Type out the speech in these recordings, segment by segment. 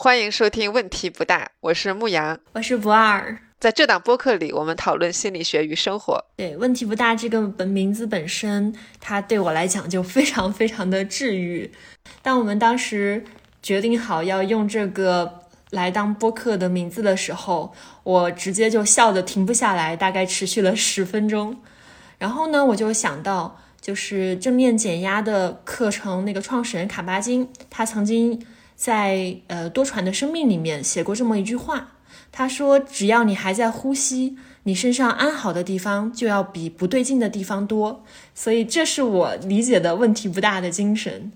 欢迎收听《问题不大》，我是牧羊，我是不二。在这档播客里，我们讨论心理学与生活。对，问题不大这个本名字本身，它对我来讲就非常非常的治愈。当我们当时决定好要用这个来当播客的名字的时候，我直接就笑得停不下来，大概持续了十分钟。然后呢，我就想到，就是正念减压的课程那个创始人卡巴金，他曾经在呃多舛的生命里面写过这么一句话。他说：“只要你还在呼吸，你身上安好的地方就要比不对劲的地方多。所以，这是我理解的问题不大的精神。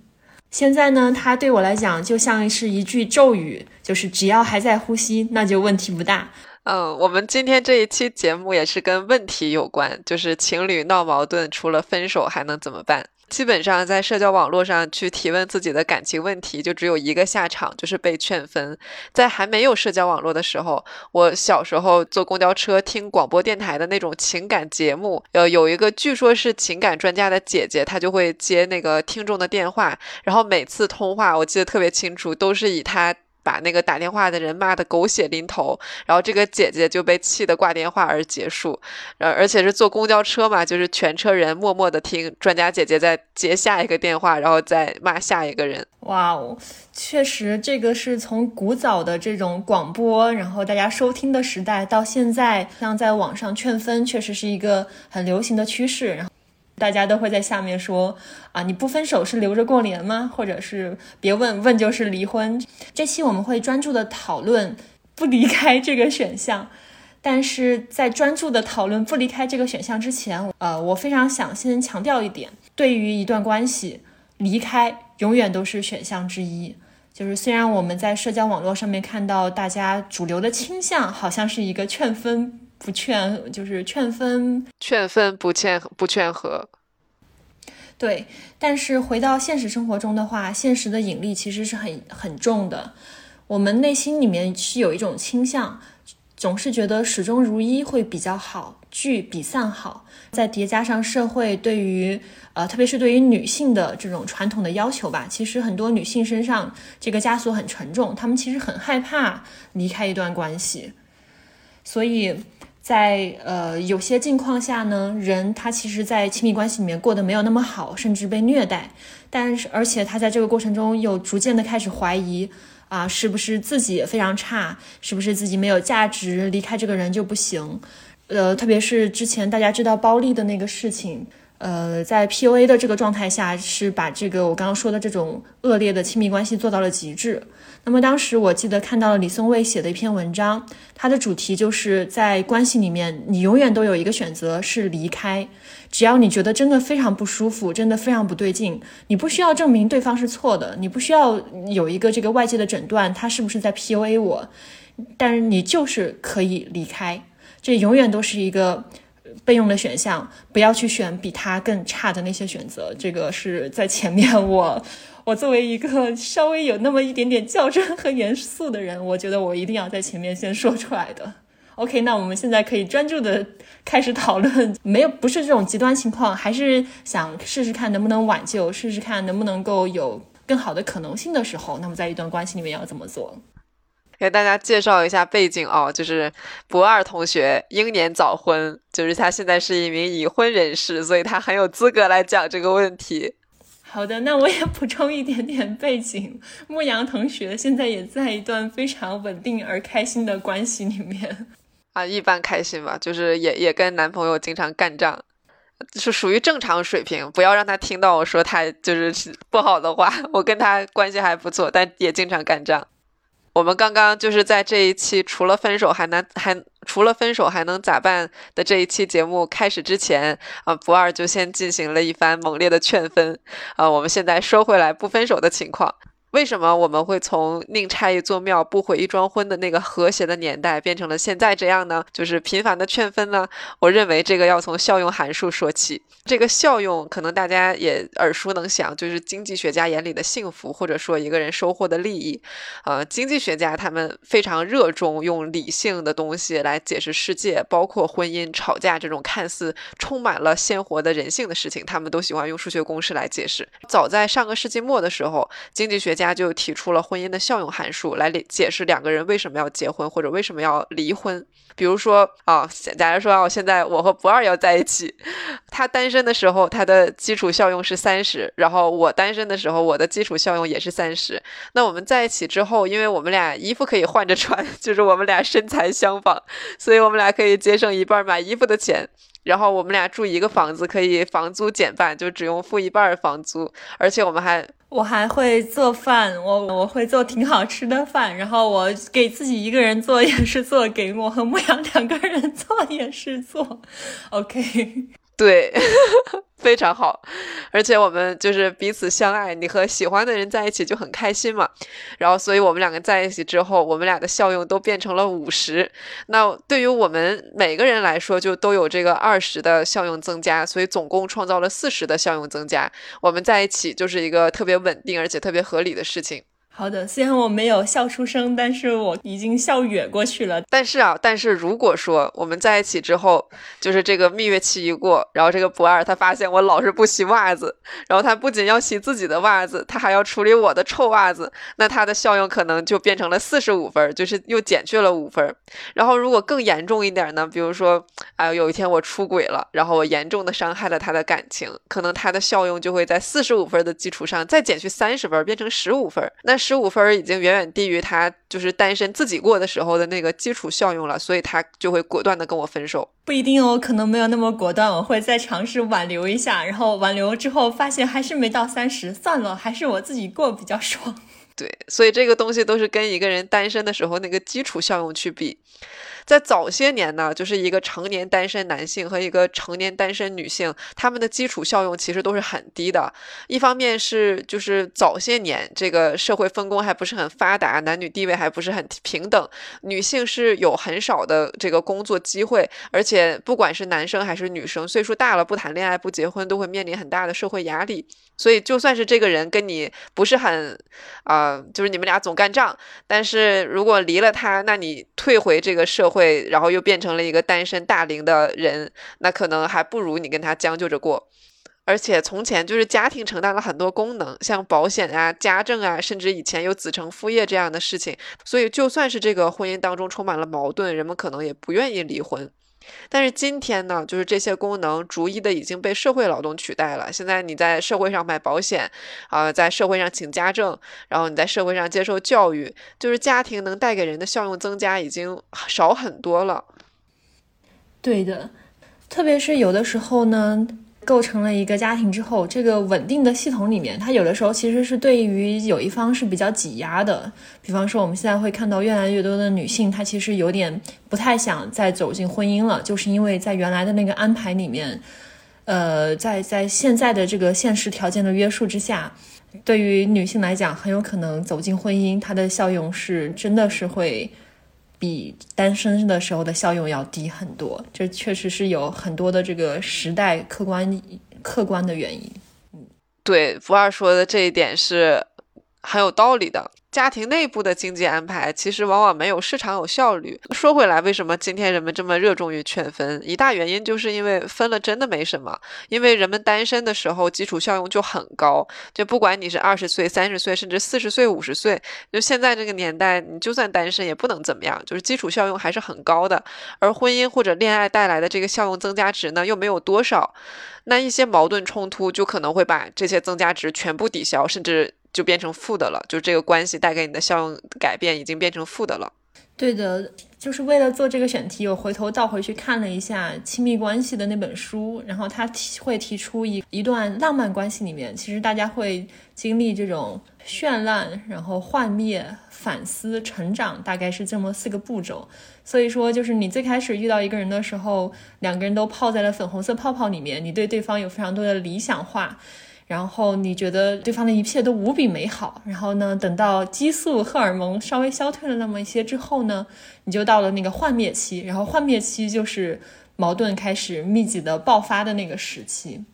现在呢，它对我来讲就像是一句咒语，就是只要还在呼吸，那就问题不大。嗯，我们今天这一期节目也是跟问题有关，就是情侣闹矛盾，除了分手还能怎么办？”基本上在社交网络上去提问自己的感情问题，就只有一个下场，就是被劝分。在还没有社交网络的时候，我小时候坐公交车听广播电台的那种情感节目，呃，有一个据说是情感专家的姐姐，她就会接那个听众的电话，然后每次通话我记得特别清楚，都是以她。把那个打电话的人骂得狗血淋头，然后这个姐姐就被气得挂电话而结束，呃，而且是坐公交车嘛，就是全车人默默的听专家姐姐在接下一个电话，然后再骂下一个人。哇哦，确实，这个是从古早的这种广播，然后大家收听的时代，到现在像在网上劝分，确实是一个很流行的趋势。然后。大家都会在下面说啊，你不分手是留着过年吗？或者是别问问就是离婚。这期我们会专注的讨论不离开这个选项，但是在专注的讨论不离开这个选项之前，呃，我非常想先强调一点，对于一段关系，离开永远都是选项之一。就是虽然我们在社交网络上面看到大家主流的倾向，好像是一个劝分。不劝就是劝分，劝分不劝不劝和。对，但是回到现实生活中的话，现实的引力其实是很很重的。我们内心里面是有一种倾向，总是觉得始终如一会比较好，聚比散好。再叠加上社会对于呃，特别是对于女性的这种传统的要求吧，其实很多女性身上这个枷锁很沉重，她们其实很害怕离开一段关系，所以。在呃有些境况下呢，人他其实，在亲密关系里面过得没有那么好，甚至被虐待，但是而且他在这个过程中又逐渐的开始怀疑啊，是不是自己也非常差，是不是自己没有价值，离开这个人就不行？呃，特别是之前大家知道包丽的那个事情。呃，在 PUA 的这个状态下，是把这个我刚刚说的这种恶劣的亲密关系做到了极致。那么当时我记得看到了李松蔚写的一篇文章，它的主题就是在关系里面，你永远都有一个选择是离开。只要你觉得真的非常不舒服，真的非常不对劲，你不需要证明对方是错的，你不需要有一个这个外界的诊断，他是不是在 PUA 我，但是你就是可以离开，这永远都是一个。备用的选项，不要去选比他更差的那些选择。这个是在前面，我 我作为一个稍微有那么一点点较真和严肃的人，我觉得我一定要在前面先说出来的。OK，那我们现在可以专注的开始讨论，没有不是这种极端情况，还是想试试看能不能挽救，试试看能不能够有更好的可能性的时候，那么在一段关系里面要怎么做？给大家介绍一下背景哦，就是博二同学英年早婚，就是他现在是一名已婚人士，所以他很有资格来讲这个问题。好的，那我也补充一点点背景，牧羊同学现在也在一段非常稳定而开心的关系里面啊，一般开心吧，就是也也跟男朋友经常干仗，是属于正常水平，不要让他听到我说他就是不好的话，我跟他关系还不错，但也经常干仗。我们刚刚就是在这一期除了分手还能还除了分手还能咋办的这一期节目开始之前啊，不二就先进行了一番猛烈的劝分啊。我们现在说回来不分手的情况。为什么我们会从宁拆一座庙不毁一桩婚的那个和谐的年代变成了现在这样呢？就是频繁的劝分呢？我认为这个要从效用函数说起。这个效用可能大家也耳熟能详，就是经济学家眼里的幸福，或者说一个人收获的利益。呃，经济学家他们非常热衷用理性的东西来解释世界，包括婚姻、吵架这种看似充满了鲜活的人性的事情，他们都喜欢用数学公式来解释。早在上个世纪末的时候，经济学家。家就提出了婚姻的效用函数来解释两个人为什么要结婚或者为什么要离婚。比如说啊，假如说啊，现在我和不二要在一起，他单身的时候他的基础效用是三十，然后我单身的时候我的基础效用也是三十。那我们在一起之后，因为我们俩衣服可以换着穿，就是我们俩身材相仿，所以我们俩可以节省一半买衣服的钱。然后我们俩住一个房子，可以房租减半，就只用付一半房租，而且我们还我还会做饭，我我会做挺好吃的饭，然后我给自己一个人做也是做，给我和牧羊两个人做也是做，OK。对，非常好，而且我们就是彼此相爱，你和喜欢的人在一起就很开心嘛。然后，所以我们两个在一起之后，我们俩的效用都变成了五十。那对于我们每个人来说，就都有这个二十的效用增加，所以总共创造了四十的效用增加。我们在一起就是一个特别稳定而且特别合理的事情。好的，虽然我没有笑出声，但是我已经笑远过去了。但是啊，但是如果说我们在一起之后，就是这个蜜月期一过，然后这个不二他发现我老是不洗袜子，然后他不仅要洗自己的袜子，他还要处理我的臭袜子，那他的效用可能就变成了四十五分，就是又减去了五分。然后如果更严重一点呢，比如说，哎，有一天我出轨了，然后我严重的伤害了他的感情，可能他的效用就会在四十五分的基础上再减去三十分，变成十五分。那十五分已经远远低于他就是单身自己过的时候的那个基础效用了，所以他就会果断的跟我分手。不一定哦，可能没有那么果断，我会再尝试挽留一下，然后挽留之后发现还是没到三十，算了，还是我自己过比较爽。对，所以这个东西都是跟一个人单身的时候那个基础效用去比。在早些年呢，就是一个成年单身男性和一个成年单身女性，他们的基础效用其实都是很低的。一方面是就是早些年这个社会分工还不是很发达，男女地位还不是很平等，女性是有很少的这个工作机会，而且不管是男生还是女生，岁数大了不谈恋爱不结婚，都会面临很大的社会压力。所以就算是这个人跟你不是很啊，就是你们俩总干仗，但是如果离了他，那你退回这个社。会，然后又变成了一个单身大龄的人，那可能还不如你跟他将就着过。而且从前就是家庭承担了很多功能，像保险啊、家政啊，甚至以前有子承父业这样的事情。所以就算是这个婚姻当中充满了矛盾，人们可能也不愿意离婚。但是今天呢，就是这些功能逐一的已经被社会劳动取代了。现在你在社会上买保险，啊，在社会上请家政，然后你在社会上接受教育，就是家庭能带给人的效用增加已经少很多了。对的，特别是有的时候呢。构成了一个家庭之后，这个稳定的系统里面，它有的时候其实是对于有一方是比较挤压的。比方说，我们现在会看到越来越多的女性，她其实有点不太想再走进婚姻了，就是因为在原来的那个安排里面，呃，在在现在的这个现实条件的约束之下，对于女性来讲，很有可能走进婚姻，它的效用是真的是会。比单身的时候的效用要低很多，这确实是有很多的这个时代客观客观的原因。嗯，对，不二说的这一点是很有道理的。家庭内部的经济安排其实往往没有市场有效率。说回来，为什么今天人们这么热衷于劝分？一大原因就是因为分了真的没什么。因为人们单身的时候基础效用就很高，就不管你是二十岁、三十岁，甚至四十岁、五十岁，就现在这个年代，你就算单身也不能怎么样，就是基础效用还是很高的。而婚姻或者恋爱带来的这个效用增加值呢，又没有多少，那一些矛盾冲突就可能会把这些增加值全部抵消，甚至。就变成负的了，就这个关系带给你的效用改变已经变成负的了。对的，就是为了做这个选题，我回头倒回去看了一下亲密关系的那本书，然后他提会提出一一段浪漫关系里面，其实大家会经历这种绚烂，然后幻灭、反思、成长，大概是这么四个步骤。所以说，就是你最开始遇到一个人的时候，两个人都泡在了粉红色泡泡里面，你对对方有非常多的理想化。然后你觉得对方的一切都无比美好，然后呢，等到激素、荷尔蒙稍微消退了那么一些之后呢，你就到了那个幻灭期，然后幻灭期就是矛盾开始密集的爆发的那个时期。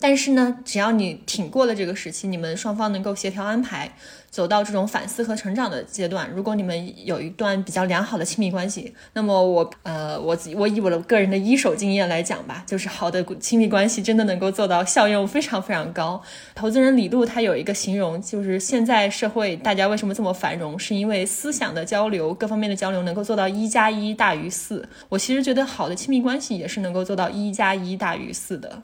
但是呢，只要你挺过了这个时期，你们双方能够协调安排。走到这种反思和成长的阶段，如果你们有一段比较良好的亲密关系，那么我呃我我以我的个人的一手经验来讲吧，就是好的亲密关系真的能够做到效用非常非常高。投资人李路他有一个形容，就是现在社会大家为什么这么繁荣，是因为思想的交流各方面的交流能够做到一加一大于四。我其实觉得好的亲密关系也是能够做到一加一大于四的。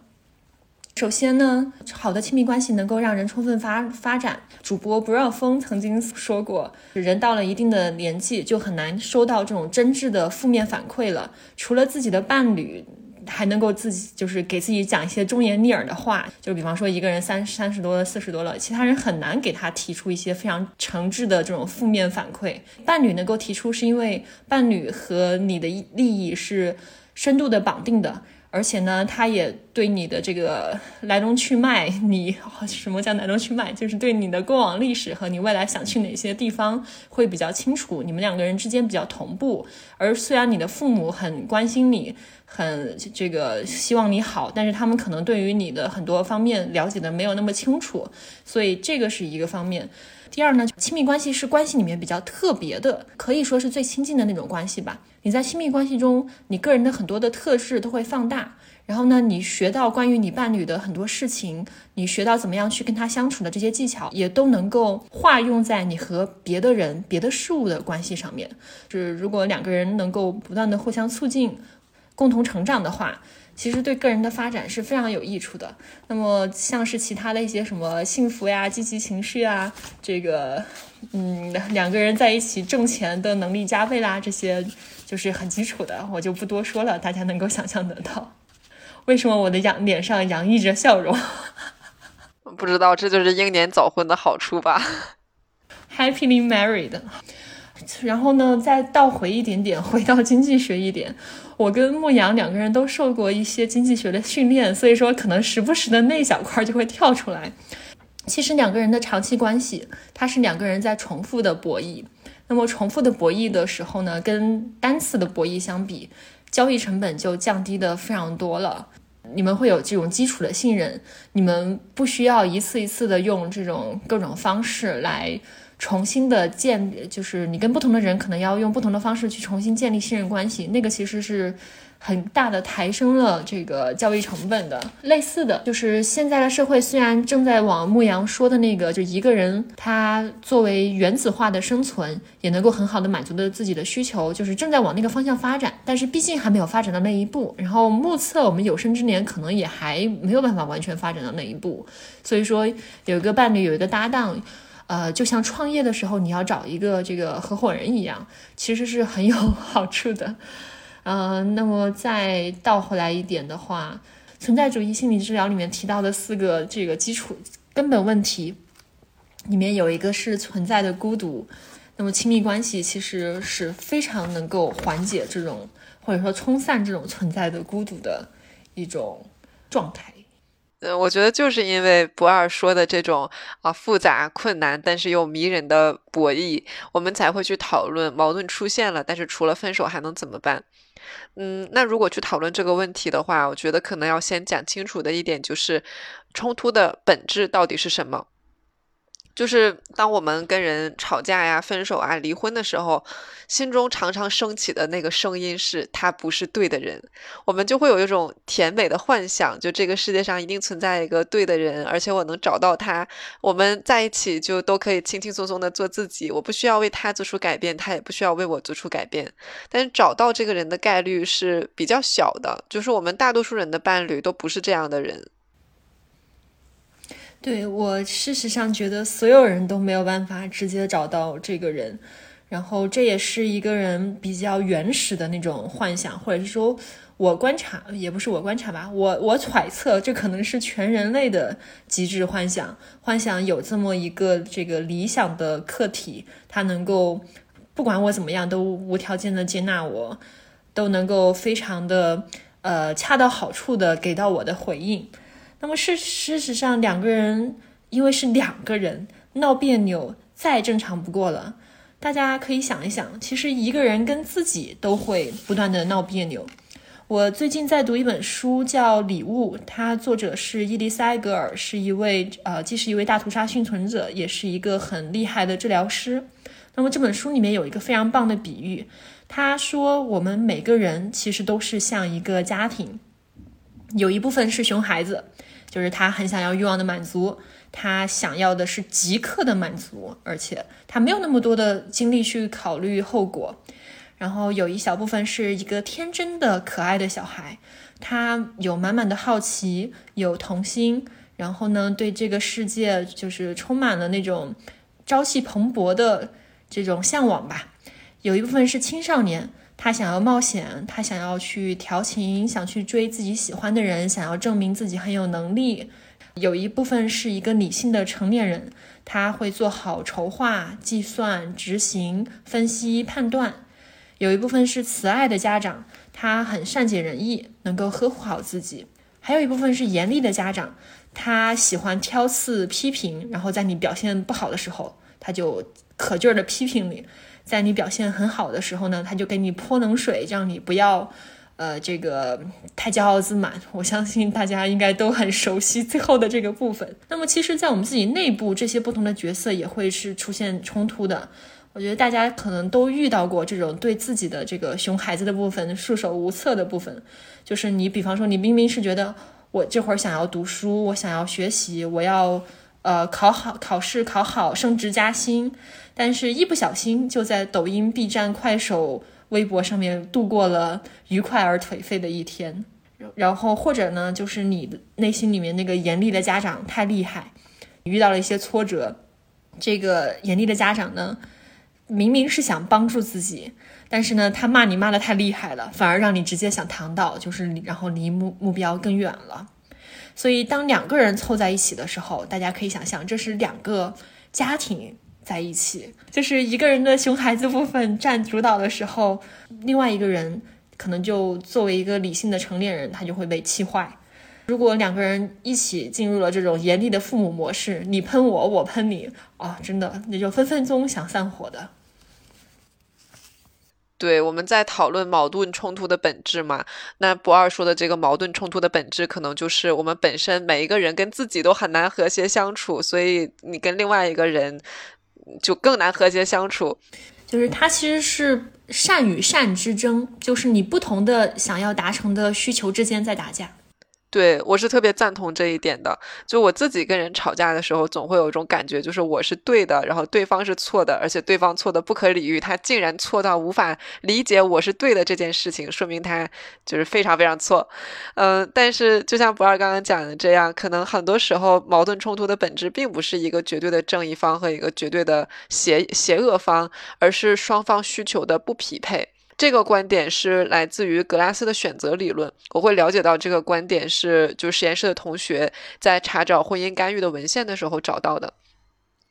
首先呢，好的亲密关系能够让人充分发发展。主播不让风曾经说过，人到了一定的年纪，就很难收到这种真挚的负面反馈了。除了自己的伴侣，还能够自己就是给自己讲一些忠言逆耳的话。就比方说，一个人三三十多了、四十多了，其他人很难给他提出一些非常诚挚的这种负面反馈。伴侣能够提出，是因为伴侣和你的利益是深度的绑定的。而且呢，他也对你的这个来龙去脉，你 什么叫来龙去脉？就是对你的过往历史和你未来想去哪些地方会比较清楚，你们两个人之间比较同步。而虽然你的父母很关心你，很这个希望你好，但是他们可能对于你的很多方面了解的没有那么清楚，所以这个是一个方面。第二呢，亲密关系是关系里面比较特别的，可以说是最亲近的那种关系吧。你在亲密关系中，你个人的很多的特质都会放大，然后呢，你学到关于你伴侣的很多事情，你学到怎么样去跟他相处的这些技巧，也都能够化用在你和别的人、别的事物的关系上面。就是如果两个人能够不断的互相促进、共同成长的话。其实对个人的发展是非常有益处的。那么像是其他的一些什么幸福呀、积极情绪啊，这个，嗯，两个人在一起挣钱的能力加倍啦，这些就是很基础的，我就不多说了，大家能够想象得到。为什么我的洋脸上洋溢着笑容？不知道，这就是英年早婚的好处吧？Happily married。然后呢，再倒回一点点，回到经济学一点。我跟牧羊两个人都受过一些经济学的训练，所以说可能时不时的那小块就会跳出来。其实两个人的长期关系，它是两个人在重复的博弈。那么重复的博弈的时候呢，跟单次的博弈相比，交易成本就降低的非常多了。你们会有这种基础的信任，你们不需要一次一次的用这种各种方式来。重新的建，就是你跟不同的人可能要用不同的方式去重新建立信任关系，那个其实是很大的抬升了这个交易成本的。类似的就是现在的社会虽然正在往牧羊说的那个，就一个人他作为原子化的生存也能够很好的满足的自己的需求，就是正在往那个方向发展，但是毕竟还没有发展到那一步。然后目测我们有生之年可能也还没有办法完全发展到那一步，所以说有一个伴侣，有一个搭档。呃，就像创业的时候，你要找一个这个合伙人一样，其实是很有好处的。嗯，那么再倒回来一点的话，存在主义心理治疗里面提到的四个这个基础根本问题，里面有一个是存在的孤独。那么亲密关系其实是非常能够缓解这种或者说冲散这种存在的孤独的一种状态。嗯，我觉得就是因为不二说的这种啊复杂困难，但是又迷人的博弈，我们才会去讨论矛盾出现了，但是除了分手还能怎么办？嗯，那如果去讨论这个问题的话，我觉得可能要先讲清楚的一点就是冲突的本质到底是什么。就是当我们跟人吵架呀、分手啊、离婚的时候，心中常常升起的那个声音是他不是对的人，我们就会有一种甜美的幻想，就这个世界上一定存在一个对的人，而且我能找到他，我们在一起就都可以轻轻松松的做自己，我不需要为他做出改变，他也不需要为我做出改变。但是找到这个人的概率是比较小的，就是我们大多数人的伴侣都不是这样的人。对我，事实上觉得所有人都没有办法直接找到这个人，然后这也是一个人比较原始的那种幻想，或者是说我观察，也不是我观察吧，我我揣测，这可能是全人类的极致幻想，幻想有这么一个这个理想的客体，他能够不管我怎么样都无条件的接纳我，都能够非常的呃恰到好处的给到我的回应。那么事事实上，两个人因为是两个人闹别扭，再正常不过了。大家可以想一想，其实一个人跟自己都会不断的闹别扭。我最近在读一本书，叫《礼物》，它作者是伊丽莎·格尔，是一位呃，既是一位大屠杀幸存者，也是一个很厉害的治疗师。那么这本书里面有一个非常棒的比喻，他说我们每个人其实都是像一个家庭，有一部分是熊孩子，就是他很想要欲望的满足，他想要的是即刻的满足，而且他没有那么多的精力去考虑后果。然后有一小部分是一个天真的可爱的小孩，他有满满的好奇，有童心，然后呢，对这个世界就是充满了那种朝气蓬勃的这种向往吧。有一部分是青少年，他想要冒险，他想要去调情，想去追自己喜欢的人，想要证明自己很有能力。有一部分是一个理性的成年人，他会做好筹划、计算、执行、分析、判断。有一部分是慈爱的家长，他很善解人意，能够呵护好自己；还有一部分是严厉的家长，他喜欢挑刺批评，然后在你表现不好的时候，他就可劲儿的批评你；在你表现很好的时候呢，他就给你泼冷水，让你不要，呃，这个太骄傲自满。我相信大家应该都很熟悉最后的这个部分。那么，其实，在我们自己内部，这些不同的角色也会是出现冲突的。我觉得大家可能都遇到过这种对自己的这个熊孩子的部分束手无策的部分，就是你比方说你明明是觉得我这会儿想要读书，我想要学习，我要呃考好考试考好升职加薪，但是一不小心就在抖音、B 站、快手、微博上面度过了愉快而颓废的一天。然后或者呢，就是你内心里面那个严厉的家长太厉害，遇到了一些挫折，这个严厉的家长呢。明明是想帮助自己，但是呢，他骂你骂的太厉害了，反而让你直接想躺倒，就是然后离目目标更远了。所以，当两个人凑在一起的时候，大家可以想象，这是两个家庭在一起，就是一个人的熊孩子部分占主导的时候，另外一个人可能就作为一个理性的成年人，他就会被气坏。如果两个人一起进入了这种严厉的父母模式，你喷我，我喷你，啊，真的，那就分分钟想散伙的。对，我们在讨论矛盾冲突的本质嘛。那不二说的这个矛盾冲突的本质，可能就是我们本身每一个人跟自己都很难和谐相处，所以你跟另外一个人就更难和谐相处。就是它其实是善与善之争，就是你不同的想要达成的需求之间在打架。对我是特别赞同这一点的。就我自己跟人吵架的时候，总会有一种感觉，就是我是对的，然后对方是错的，而且对方错的不可理喻，他竟然错到无法理解我是对的这件事情，说明他就是非常非常错。嗯，但是就像不二刚刚讲的这样，可能很多时候矛盾冲突的本质并不是一个绝对的正义方和一个绝对的邪邪恶方，而是双方需求的不匹配。这个观点是来自于格拉斯的选择理论。我会了解到这个观点是，就实验室的同学在查找婚姻干预的文献的时候找到的。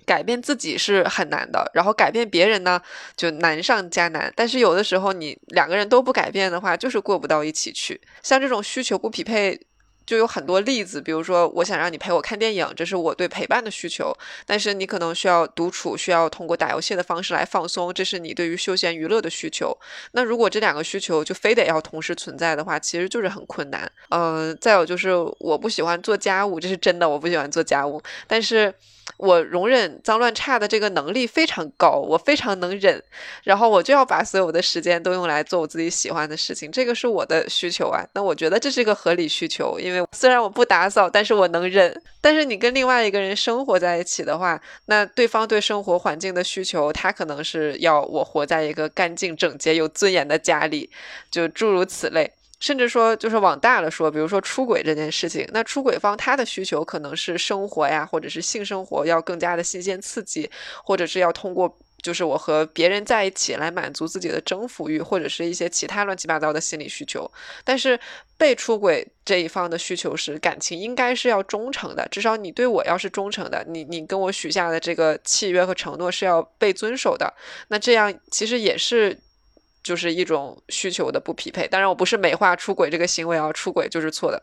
改变自己是很难的，然后改变别人呢，就难上加难。但是有的时候你两个人都不改变的话，就是过不到一起去。像这种需求不匹配。就有很多例子，比如说，我想让你陪我看电影，这是我对陪伴的需求。但是你可能需要独处，需要通过打游戏的方式来放松，这是你对于休闲娱乐的需求。那如果这两个需求就非得要同时存在的话，其实就是很困难。嗯，再有就是我不喜欢做家务，这是真的，我不喜欢做家务。但是。我容忍脏乱差的这个能力非常高，我非常能忍，然后我就要把所有的时间都用来做我自己喜欢的事情，这个是我的需求啊。那我觉得这是一个合理需求，因为虽然我不打扫，但是我能忍。但是你跟另外一个人生活在一起的话，那对方对生活环境的需求，他可能是要我活在一个干净整洁、有尊严的家里，就诸如此类。甚至说，就是往大了说，比如说出轨这件事情，那出轨方他的需求可能是生活呀，或者是性生活要更加的新鲜刺激，或者是要通过就是我和别人在一起来满足自己的征服欲，或者是一些其他乱七八糟的心理需求。但是被出轨这一方的需求是感情应该是要忠诚的，至少你对我要是忠诚的，你你跟我许下的这个契约和承诺是要被遵守的。那这样其实也是。就是一种需求的不匹配，当然我不是美化出轨这个行为啊，出轨就是错的。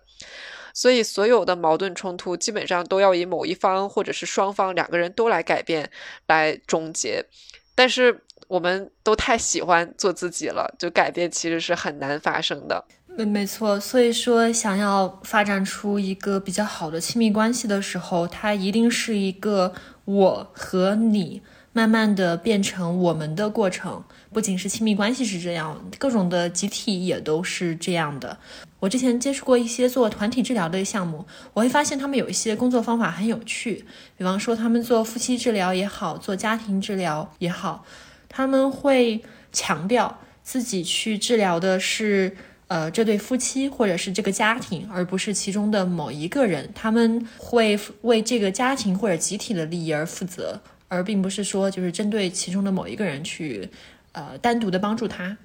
所以所有的矛盾冲突基本上都要以某一方或者是双方两个人都来改变来终结。但是我们都太喜欢做自己了，就改变其实是很难发生的。没没错，所以说想要发展出一个比较好的亲密关系的时候，它一定是一个我和你慢慢的变成我们的过程。不仅是亲密关系是这样，各种的集体也都是这样的。我之前接触过一些做团体治疗的项目，我会发现他们有一些工作方法很有趣。比方说，他们做夫妻治疗也好，做家庭治疗也好，他们会强调自己去治疗的是。呃，这对夫妻或者是这个家庭，而不是其中的某一个人，他们会为这个家庭或者集体的利益而负责，而并不是说就是针对其中的某一个人去，呃，单独的帮助他。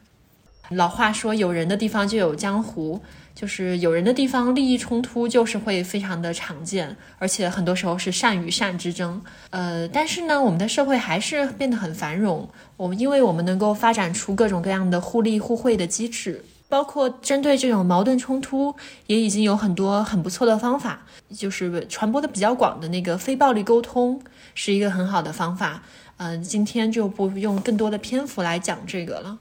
老话说，有人的地方就有江湖，就是有人的地方，利益冲突就是会非常的常见，而且很多时候是善与善之争。呃，但是呢，我们的社会还是变得很繁荣，我们因为我们能够发展出各种各样的互利互惠的机制。包括针对这种矛盾冲突，也已经有很多很不错的方法，就是传播的比较广的那个非暴力沟通，是一个很好的方法。嗯，今天就不用更多的篇幅来讲这个了。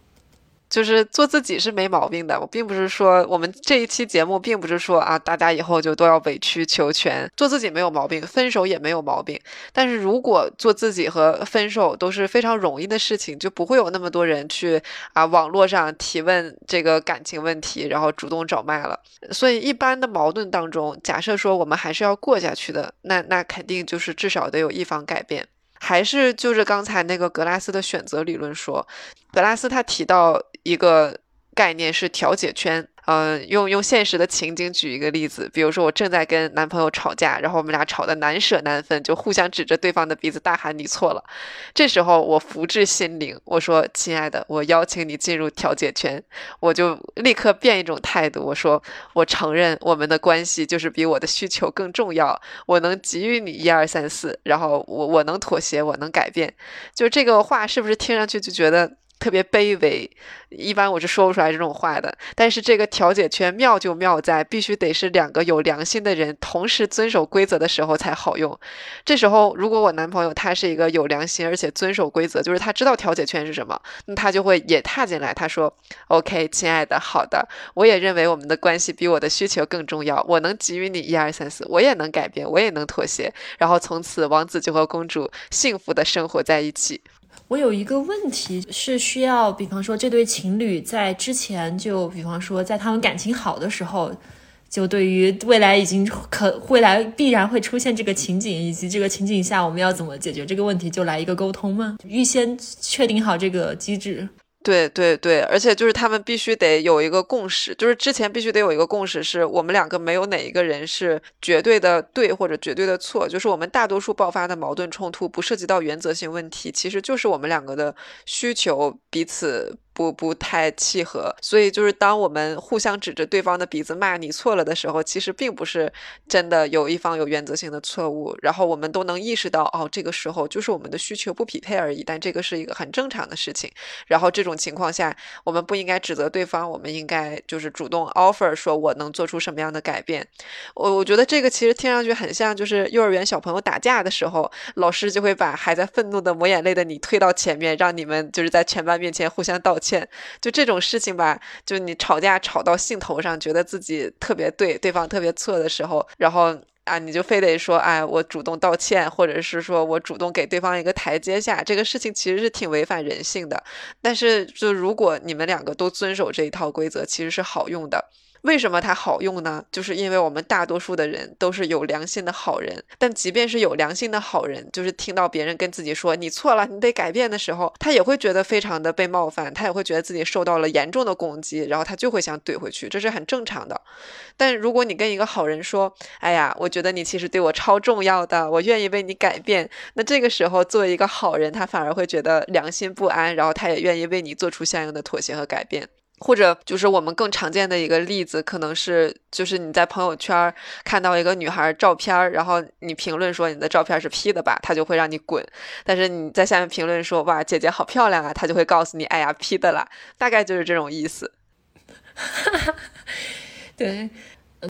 就是做自己是没毛病的，我并不是说我们这一期节目并不是说啊，大家以后就都要委曲求全，做自己没有毛病，分手也没有毛病。但是如果做自己和分手都是非常容易的事情，就不会有那么多人去啊网络上提问这个感情问题，然后主动找麦了。所以一般的矛盾当中，假设说我们还是要过下去的，那那肯定就是至少得有一方改变。还是就是刚才那个格拉斯的选择理论说，格拉斯他提到一个概念是调解圈。嗯，用用现实的情景举一个例子，比如说我正在跟男朋友吵架，然后我们俩吵得难舍难分，就互相指着对方的鼻子大喊“你错了”。这时候我福至心灵，我说：“亲爱的，我邀请你进入调解圈。”我就立刻变一种态度，我说：“我承认我们的关系就是比我的需求更重要，我能给予你一二三四，然后我我能妥协，我能改变。”就这个话是不是听上去就觉得？特别卑微，一般我是说不出来这种话的。但是这个调解圈妙就妙在，必须得是两个有良心的人同时遵守规则的时候才好用。这时候，如果我男朋友他是一个有良心而且遵守规则，就是他知道调解圈是什么，那他就会也踏进来。他说：“OK，亲爱的，好的，我也认为我们的关系比我的需求更重要。我能给予你一二三四，我也能改变，我也能妥协。然后从此，王子就和公主幸福的生活在一起。”我有一个问题是需要，比方说这对情侣在之前就，比方说在他们感情好的时候，就对于未来已经可未来必然会出现这个情景，以及这个情景下我们要怎么解决这个问题，就来一个沟通吗？预先确定好这个机制。对对对，而且就是他们必须得有一个共识，就是之前必须得有一个共识，是我们两个没有哪一个人是绝对的对或者绝对的错，就是我们大多数爆发的矛盾冲突不涉及到原则性问题，其实就是我们两个的需求彼此。不不太契合，所以就是当我们互相指着对方的鼻子骂你错了的时候，其实并不是真的有一方有原则性的错误，然后我们都能意识到，哦，这个时候就是我们的需求不匹配而已，但这个是一个很正常的事情。然后这种情况下，我们不应该指责对方，我们应该就是主动 offer 说我能做出什么样的改变。我我觉得这个其实听上去很像，就是幼儿园小朋友打架的时候，老师就会把还在愤怒的抹眼泪的你推到前面，让你们就是在全班面前互相道歉。歉，就这种事情吧，就你吵架吵到兴头上，觉得自己特别对，对方特别错的时候，然后啊，你就非得说，哎，我主动道歉，或者是说我主动给对方一个台阶下，这个事情其实是挺违反人性的。但是，就如果你们两个都遵守这一套规则，其实是好用的。为什么它好用呢？就是因为我们大多数的人都是有良心的好人，但即便是有良心的好人，就是听到别人跟自己说你错了，你得改变的时候，他也会觉得非常的被冒犯，他也会觉得自己受到了严重的攻击，然后他就会想怼回去，这是很正常的。但如果你跟一个好人说，哎呀，我觉得你其实对我超重要的，我愿意为你改变，那这个时候作为一个好人，他反而会觉得良心不安，然后他也愿意为你做出相应的妥协和改变。或者就是我们更常见的一个例子，可能是就是你在朋友圈看到一个女孩照片，然后你评论说你的照片是 P 的吧，他就会让你滚。但是你在下面评论说哇姐姐好漂亮啊，他就会告诉你哎呀 P 的啦，大概就是这种意思。对，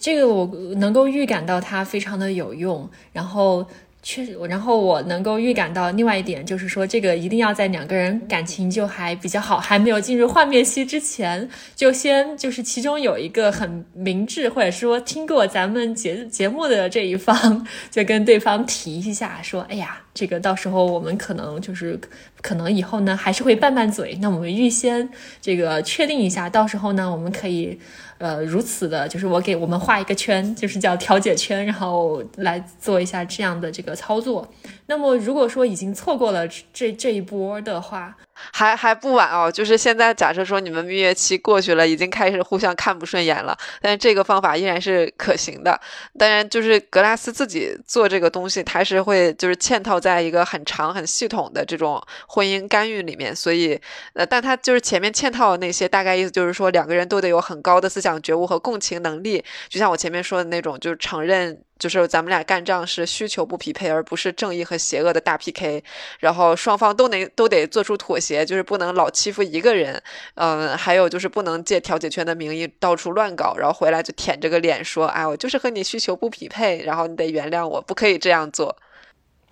这个我能够预感到它非常的有用，然后。确实，然后我能够预感到另外一点，就是说这个一定要在两个人感情就还比较好，还没有进入幻灭期之前，就先就是其中有一个很明智，或者说听过咱们节节目的这一方，就跟对方提一下，说，哎呀，这个到时候我们可能就是可能以后呢还是会拌拌嘴，那我们预先这个确定一下，到时候呢我们可以。呃，如此的，就是我给我们画一个圈，就是叫调解圈，然后来做一下这样的这个操作。那么，如果说已经错过了这这一波的话，还还不晚哦。就是现在，假设说你们蜜月期过去了，已经开始互相看不顺眼了，但是这个方法依然是可行的。当然，就是格拉斯自己做这个东西，他是会就是嵌套在一个很长很系统的这种婚姻干预里面，所以呃，但他就是前面嵌套的那些，大概意思就是说两个人都得有很高的思想觉悟和共情能力，就像我前面说的那种，就是承认。就是咱们俩干仗是需求不匹配，而不是正义和邪恶的大 PK。然后双方都能都得做出妥协，就是不能老欺负一个人。嗯，还有就是不能借调解权的名义到处乱搞，然后回来就舔着个脸说：“哎，我就是和你需求不匹配，然后你得原谅我，不可以这样做。”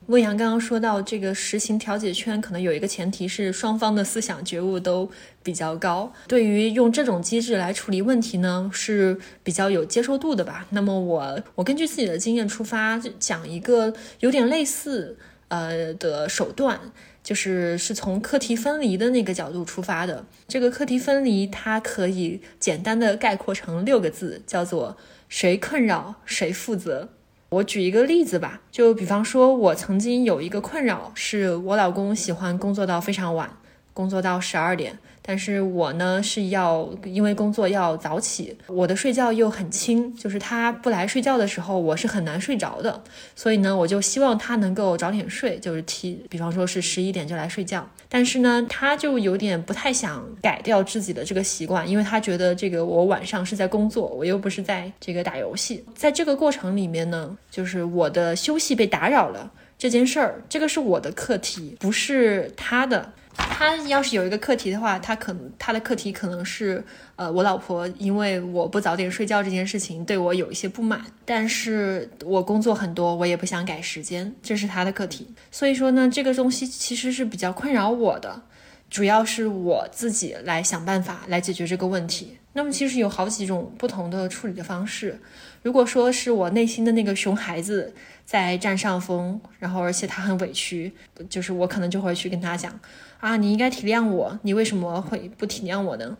洛阳刚刚说到，这个实行调解圈可能有一个前提是双方的思想觉悟都比较高，对于用这种机制来处理问题呢，是比较有接受度的吧。那么我我根据自己的经验出发，讲一个有点类似呃的手段，就是是从课题分离的那个角度出发的。这个课题分离它可以简单的概括成六个字，叫做谁困扰谁负责。我举一个例子吧，就比方说，我曾经有一个困扰，是我老公喜欢工作到非常晚，工作到十二点。但是我呢是要因为工作要早起，我的睡觉又很轻，就是他不来睡觉的时候，我是很难睡着的。所以呢，我就希望他能够早点睡，就是提，比方说是十一点就来睡觉。但是呢，他就有点不太想改掉自己的这个习惯，因为他觉得这个我晚上是在工作，我又不是在这个打游戏。在这个过程里面呢，就是我的休息被打扰了这件事儿，这个是我的课题，不是他的。他要是有一个课题的话，他可能他的课题可能是，呃，我老婆因为我不早点睡觉这件事情对我有一些不满，但是我工作很多，我也不想改时间，这是他的课题。所以说呢，这个东西其实是比较困扰我的，主要是我自己来想办法来解决这个问题。那么其实有好几种不同的处理的方式。如果说是我内心的那个熊孩子在占上风，然后而且他很委屈，就是我可能就会去跟他讲。啊，你应该体谅我，你为什么会不体谅我呢？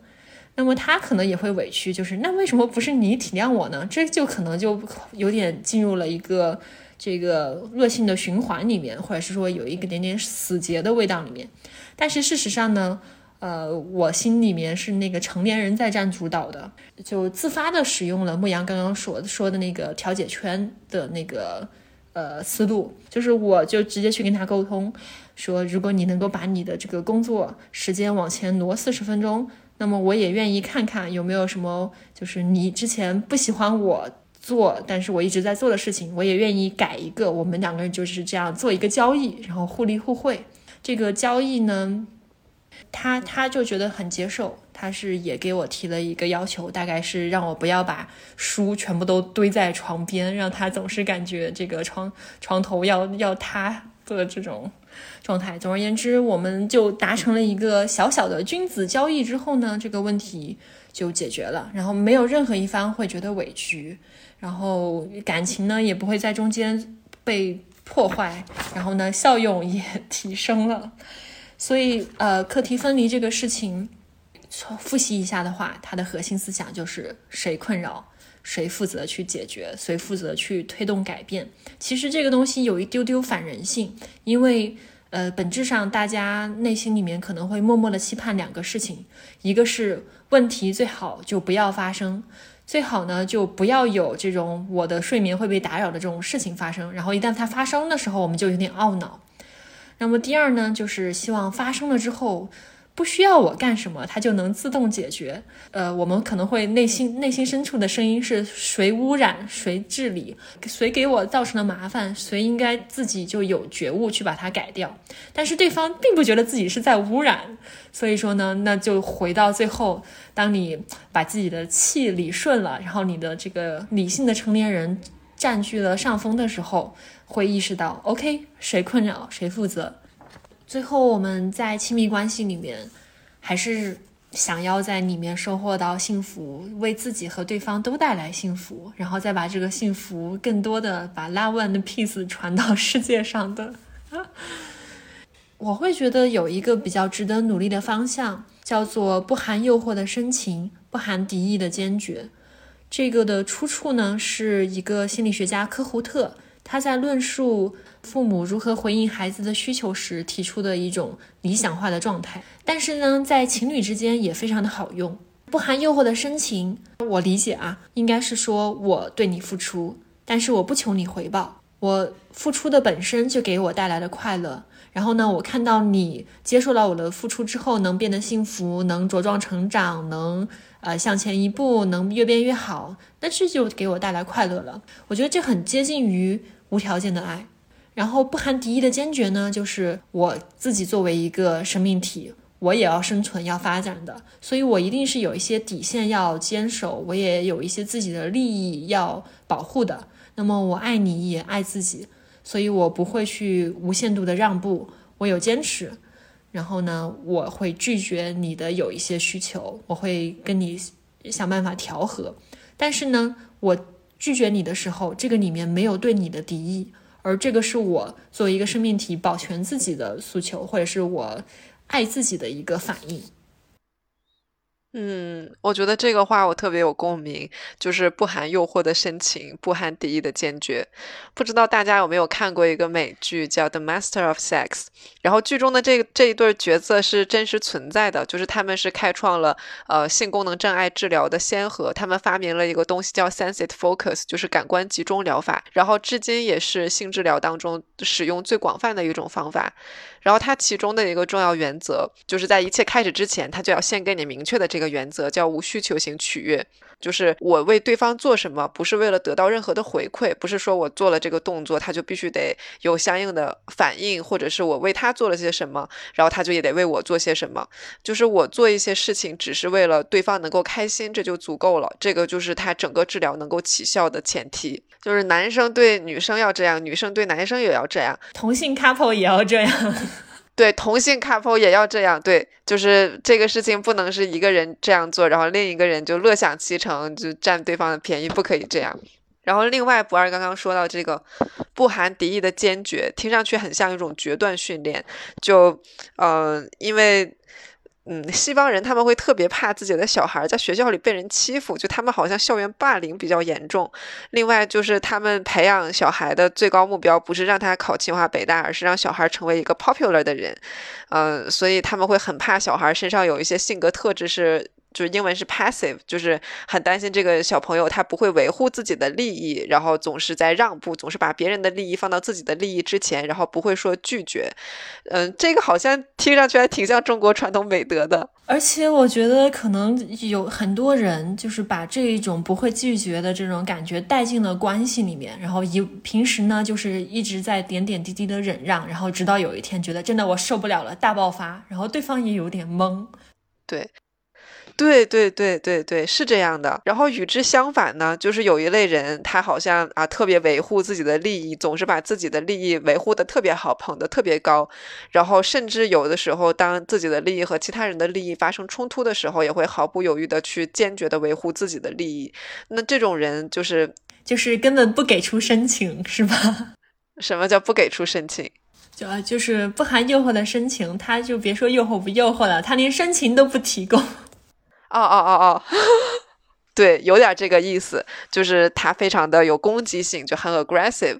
那么他可能也会委屈，就是那为什么不是你体谅我呢？这就可能就有点进入了一个这个恶性的循环里面，或者是说有一个点点死结的味道里面。但是事实上呢，呃，我心里面是那个成年人在占主导的，就自发的使用了牧羊刚刚说说的那个调解圈的那个呃思路，就是我就直接去跟他沟通。说，如果你能够把你的这个工作时间往前挪四十分钟，那么我也愿意看看有没有什么，就是你之前不喜欢我做，但是我一直在做的事情，我也愿意改一个。我们两个人就是这样做一个交易，然后互利互惠。这个交易呢，他他就觉得很接受，他是也给我提了一个要求，大概是让我不要把书全部都堆在床边，让他总是感觉这个床床头要要塌的这种。状态。总而言之，我们就达成了一个小小的君子交易之后呢，这个问题就解决了。然后没有任何一方会觉得委屈，然后感情呢也不会在中间被破坏，然后呢效用也提升了。所以，呃，课题分离这个事情，复习一下的话，它的核心思想就是谁困扰。谁负责去解决，谁负责去推动改变？其实这个东西有一丢丢反人性，因为呃，本质上大家内心里面可能会默默的期盼两个事情，一个是问题最好就不要发生，最好呢就不要有这种我的睡眠会被打扰的这种事情发生。然后一旦它发生的时候，我们就有点懊恼。那么第二呢，就是希望发生了之后。不需要我干什么，它就能自动解决。呃，我们可能会内心内心深处的声音是谁污染谁治理，谁给我造成了麻烦，谁应该自己就有觉悟去把它改掉。但是对方并不觉得自己是在污染，所以说呢，那就回到最后，当你把自己的气理顺了，然后你的这个理性的成年人占据了上风的时候，会意识到 OK，谁困扰谁负责。最后我们在亲密关系里面，还是想要在里面收获到幸福，为自己和对方都带来幸福，然后再把这个幸福更多的把 love and peace 传到世界上的。我会觉得有一个比较值得努力的方向，叫做不含诱惑的深情，不含敌意的坚决。这个的出处呢，是一个心理学家科胡特，他在论述父母如何回应孩子的需求时提出的一种理想化的状态。但是呢，在情侣之间也非常的好用。不含诱惑的深情，我理解啊，应该是说我对你付出，但是我不求你回报，我付出的本身就给我带来了快乐。然后呢，我看到你接受了我的付出之后，能变得幸福，能茁壮成长，能呃向前一步，能越变越好，那这就给我带来快乐了。我觉得这很接近于无条件的爱。然后不含敌意的坚决呢，就是我自己作为一个生命体，我也要生存、要发展的，所以我一定是有一些底线要坚守，我也有一些自己的利益要保护的。那么我爱你也爱自己。所以我不会去无限度的让步，我有坚持。然后呢，我会拒绝你的有一些需求，我会跟你想办法调和。但是呢，我拒绝你的时候，这个里面没有对你的敌意，而这个是我作为一个生命体保全自己的诉求，或者是我爱自己的一个反应。嗯，我觉得这个话我特别有共鸣，就是不含诱惑的深情，不含敌意的坚决。不知道大家有没有看过一个美剧叫《The Master of Sex》，然后剧中的这这一对角色是真实存在的，就是他们是开创了呃性功能障碍治疗的先河，他们发明了一个东西叫 Sensitive Focus，就是感官集中疗法，然后至今也是性治疗当中使用最广泛的一种方法。然后它其中的一个重要原则，就是在一切开始之前，它就要先给你明确的这个原则，叫无需求型取悦。就是我为对方做什么，不是为了得到任何的回馈，不是说我做了这个动作，他就必须得有相应的反应，或者是我为他做了些什么，然后他就也得为我做些什么。就是我做一些事情，只是为了对方能够开心，这就足够了。这个就是他整个治疗能够起效的前提。就是男生对女生要这样，女生对男生也要这样，同性 couple 也要这样，对，同性 couple 也要这样，对，就是这个事情不能是一个人这样做，然后另一个人就乐享其成，就占对方的便宜，不可以这样。然后另外，不二刚刚说到这个不含敌意的坚决，听上去很像一种决断训练，就，嗯，因为。嗯，西方人他们会特别怕自己的小孩在学校里被人欺负，就他们好像校园霸凌比较严重。另外就是他们培养小孩的最高目标不是让他考清华北大，而是让小孩成为一个 popular 的人。嗯，所以他们会很怕小孩身上有一些性格特质是。就是英文是 passive，就是很担心这个小朋友他不会维护自己的利益，然后总是在让步，总是把别人的利益放到自己的利益之前，然后不会说拒绝。嗯，这个好像听上去还挺像中国传统美德的。而且我觉得可能有很多人就是把这一种不会拒绝的这种感觉带进了关系里面，然后一平时呢就是一直在点点滴滴的忍让，然后直到有一天觉得真的我受不了了，大爆发，然后对方也有点懵。对。对对对对对，是这样的。然后与之相反呢，就是有一类人，他好像啊特别维护自己的利益，总是把自己的利益维护的特别好，捧得特别高。然后甚至有的时候，当自己的利益和其他人的利益发生冲突的时候，也会毫不犹豫的去坚决的维护自己的利益。那这种人就是就是根本不给出申请，是吧？什么叫不给出申请？就就是不含诱惑的申请，他就别说诱惑不诱惑了，他连申请都不提供。哦哦哦哦，对，有点这个意思，就是他非常的有攻击性，就很 aggressive。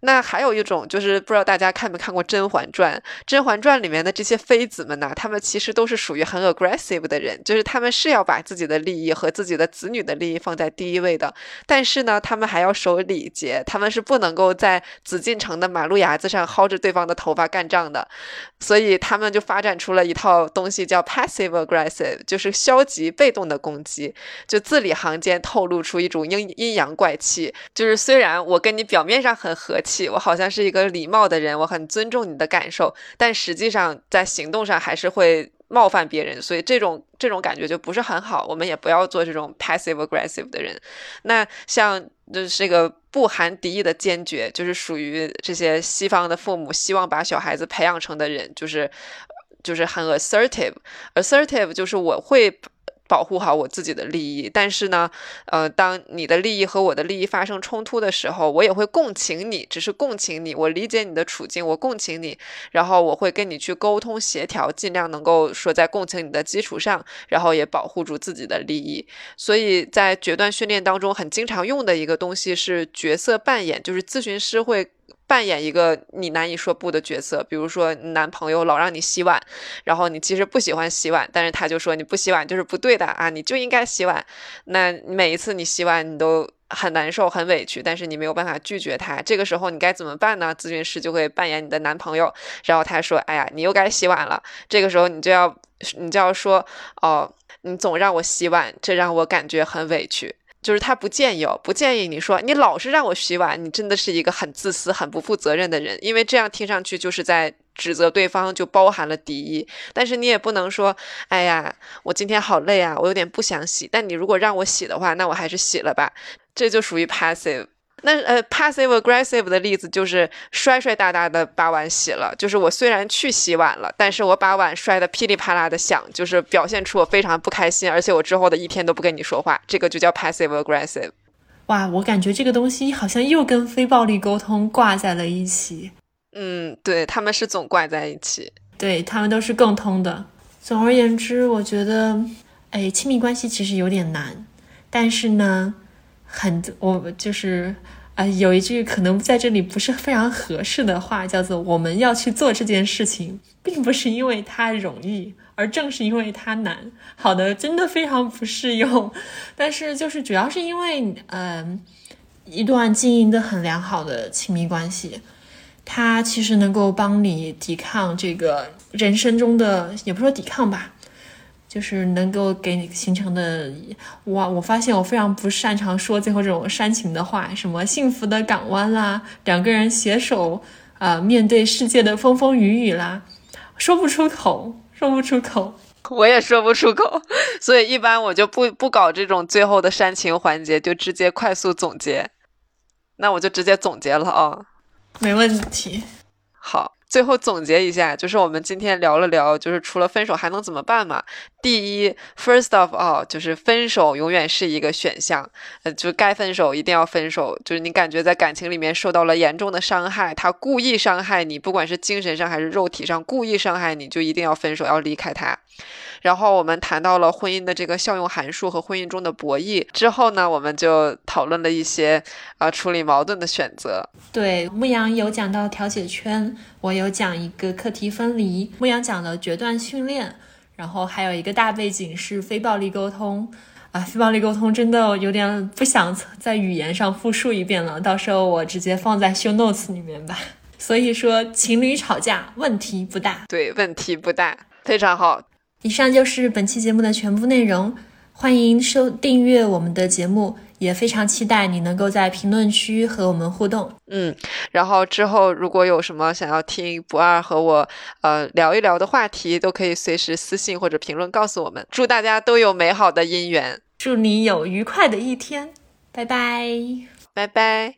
那还有一种就是，不知道大家看没看过《甄嬛传》？《甄嬛传》里面的这些妃子们呢，她们其实都是属于很 aggressive 的人，就是她们是要把自己的利益和自己的子女的利益放在第一位的，但是呢，她们还要守礼节，她们是不能够在紫禁城的马路牙子上薅着对方的头发干仗的，所以他们就发展出了一套东西叫 passive aggressive，就是消极被动的攻击，就字里行间透露出一种阴阴阳怪气，就是虽然我跟你表面上很和。我好像是一个礼貌的人，我很尊重你的感受，但实际上在行动上还是会冒犯别人，所以这种这种感觉就不是很好。我们也不要做这种 passive aggressive 的人。那像就是这个不含敌意的坚决，就是属于这些西方的父母希望把小孩子培养成的人，就是就是很 assertive。assertive 就是我会。保护好我自己的利益，但是呢，呃，当你的利益和我的利益发生冲突的时候，我也会共情你，只是共情你，我理解你的处境，我共情你，然后我会跟你去沟通协调，尽量能够说在共情你的基础上，然后也保护住自己的利益。所以在决断训练当中，很经常用的一个东西是角色扮演，就是咨询师会。扮演一个你难以说不的角色，比如说你男朋友老让你洗碗，然后你其实不喜欢洗碗，但是他就说你不洗碗就是不对的啊，你就应该洗碗。那每一次你洗碗，你都很难受、很委屈，但是你没有办法拒绝他。这个时候你该怎么办呢？咨询师就会扮演你的男朋友，然后他说：“哎呀，你又该洗碗了。”这个时候你就要你就要说：“哦，你总让我洗碗，这让我感觉很委屈。”就是他不建议，不建议你说你老是让我洗碗，你真的是一个很自私、很不负责任的人，因为这样听上去就是在指责对方，就包含了敌意。但是你也不能说，哎呀，我今天好累啊，我有点不想洗。但你如果让我洗的话，那我还是洗了吧，这就属于 passive。那呃，passive aggressive 的例子就是摔摔哒哒的把碗洗了。就是我虽然去洗碗了，但是我把碗摔得噼里啪啦的响，就是表现出我非常不开心，而且我之后的一天都不跟你说话，这个就叫 passive aggressive。哇，我感觉这个东西好像又跟非暴力沟通挂在了一起。嗯，对，他们是总挂在一起，对他们都是共通的。总而言之，我觉得，哎，亲密关系其实有点难，但是呢。很，我就是啊，有一句可能在这里不是非常合适的话，叫做“我们要去做这件事情，并不是因为它容易，而正是因为它难。”好的，真的非常不适用。但是就是主要是因为，嗯，一段经营的很良好的亲密关系，它其实能够帮你抵抗这个人生中的，也不说抵抗吧。就是能够给你形成的，哇！我发现我非常不擅长说最后这种煽情的话，什么幸福的港湾啦，两个人携手啊面对世界的风风雨雨啦，说不出口，说不出口，我也说不出口，所以一般我就不不搞这种最后的煽情环节，就直接快速总结。那我就直接总结了啊，没问题，好。最后总结一下，就是我们今天聊了聊，就是除了分手还能怎么办嘛？第一，first of all，就是分手永远是一个选项，呃，就该分手一定要分手。就是你感觉在感情里面受到了严重的伤害，他故意伤害你，不管是精神上还是肉体上故意伤害你，就一定要分手，要离开他。然后我们谈到了婚姻的这个效用函数和婚姻中的博弈之后呢，我们就讨论了一些啊处理矛盾的选择。对，牧羊有讲到调解圈，我有讲一个课题分离。牧羊讲了决断训练，然后还有一个大背景是非暴力沟通。啊，非暴力沟通真的有点不想在语言上复述一遍了，到时候我直接放在 show notes 里面吧。所以说，情侣吵架问题不大。对，问题不大，非常好。以上就是本期节目的全部内容，欢迎收订阅我们的节目，也非常期待你能够在评论区和我们互动。嗯，然后之后如果有什么想要听不二和我呃聊一聊的话题，都可以随时私信或者评论告诉我们。祝大家都有美好的姻缘，祝你有愉快的一天，拜拜，拜拜。